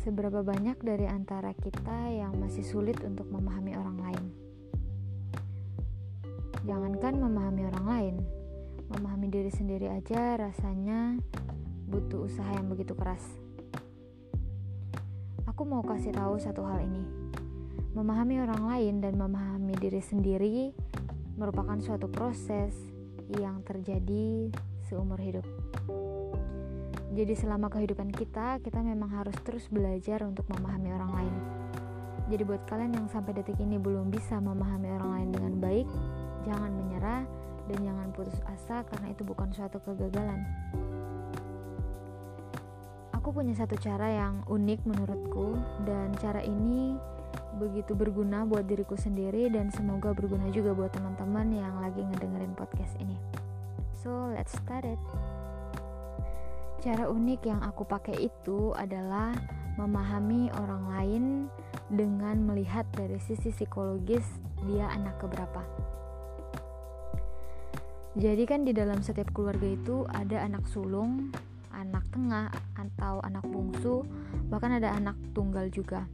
Seberapa banyak dari antara kita yang masih sulit untuk memahami orang lain? Jangankan memahami orang lain, memahami diri sendiri aja rasanya butuh usaha yang begitu keras. Aku mau kasih tahu satu hal ini. Memahami orang lain dan memahami diri sendiri merupakan suatu proses yang terjadi seumur hidup. Jadi selama kehidupan kita, kita memang harus terus belajar untuk memahami orang lain. Jadi buat kalian yang sampai detik ini belum bisa memahami orang lain dengan baik, jangan menyerah dan jangan putus asa karena itu bukan suatu kegagalan. Aku punya satu cara yang unik menurutku dan cara ini begitu berguna buat diriku sendiri dan semoga berguna juga buat teman-teman yang lagi ngedengerin podcast ini. So, let's start it. Cara unik yang aku pakai itu adalah memahami orang lain dengan melihat dari sisi psikologis dia anak keberapa. Jadi kan di dalam setiap keluarga itu ada anak sulung, anak tengah atau anak bungsu, bahkan ada anak tunggal juga.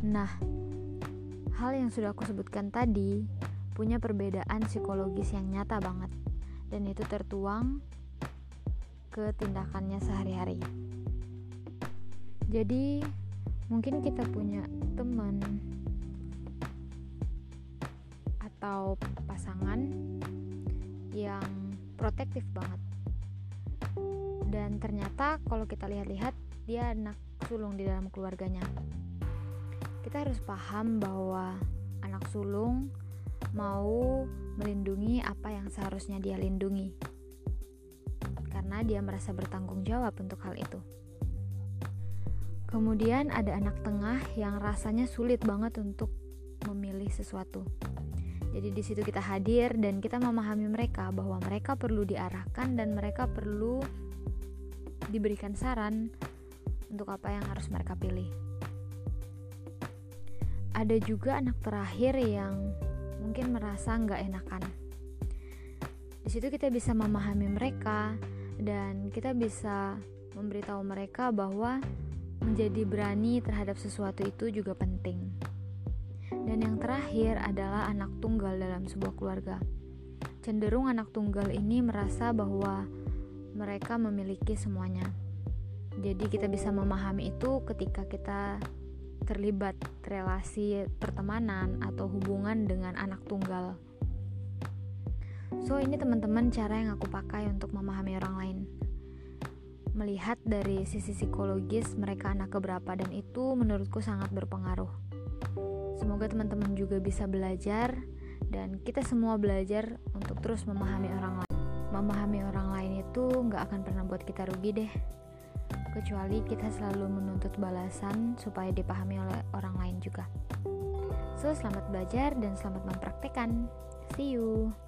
Nah, hal yang sudah aku sebutkan tadi punya perbedaan psikologis yang nyata banget dan itu tertuang ke tindakannya sehari-hari. Jadi, mungkin kita punya teman atau pasangan yang protektif banget. Dan ternyata kalau kita lihat-lihat dia anak sulung di dalam keluarganya. Kita harus paham bahwa anak sulung mau melindungi apa yang seharusnya dia lindungi karena dia merasa bertanggung jawab untuk hal itu. Kemudian ada anak tengah yang rasanya sulit banget untuk memilih sesuatu. Jadi di situ kita hadir dan kita memahami mereka bahwa mereka perlu diarahkan dan mereka perlu diberikan saran untuk apa yang harus mereka pilih. Ada juga anak terakhir yang mungkin merasa nggak enakan. Di situ kita bisa memahami mereka, dan kita bisa memberitahu mereka bahwa menjadi berani terhadap sesuatu itu juga penting. Dan yang terakhir adalah anak tunggal dalam sebuah keluarga. Cenderung anak tunggal ini merasa bahwa mereka memiliki semuanya. Jadi kita bisa memahami itu ketika kita terlibat relasi pertemanan atau hubungan dengan anak tunggal So, ini teman-teman cara yang aku pakai untuk memahami orang lain. Melihat dari sisi psikologis mereka anak keberapa dan itu menurutku sangat berpengaruh. Semoga teman-teman juga bisa belajar dan kita semua belajar untuk terus memahami orang lain. Memahami orang lain itu nggak akan pernah buat kita rugi deh. Kecuali kita selalu menuntut balasan supaya dipahami oleh orang lain juga. So, selamat belajar dan selamat mempraktekkan. See you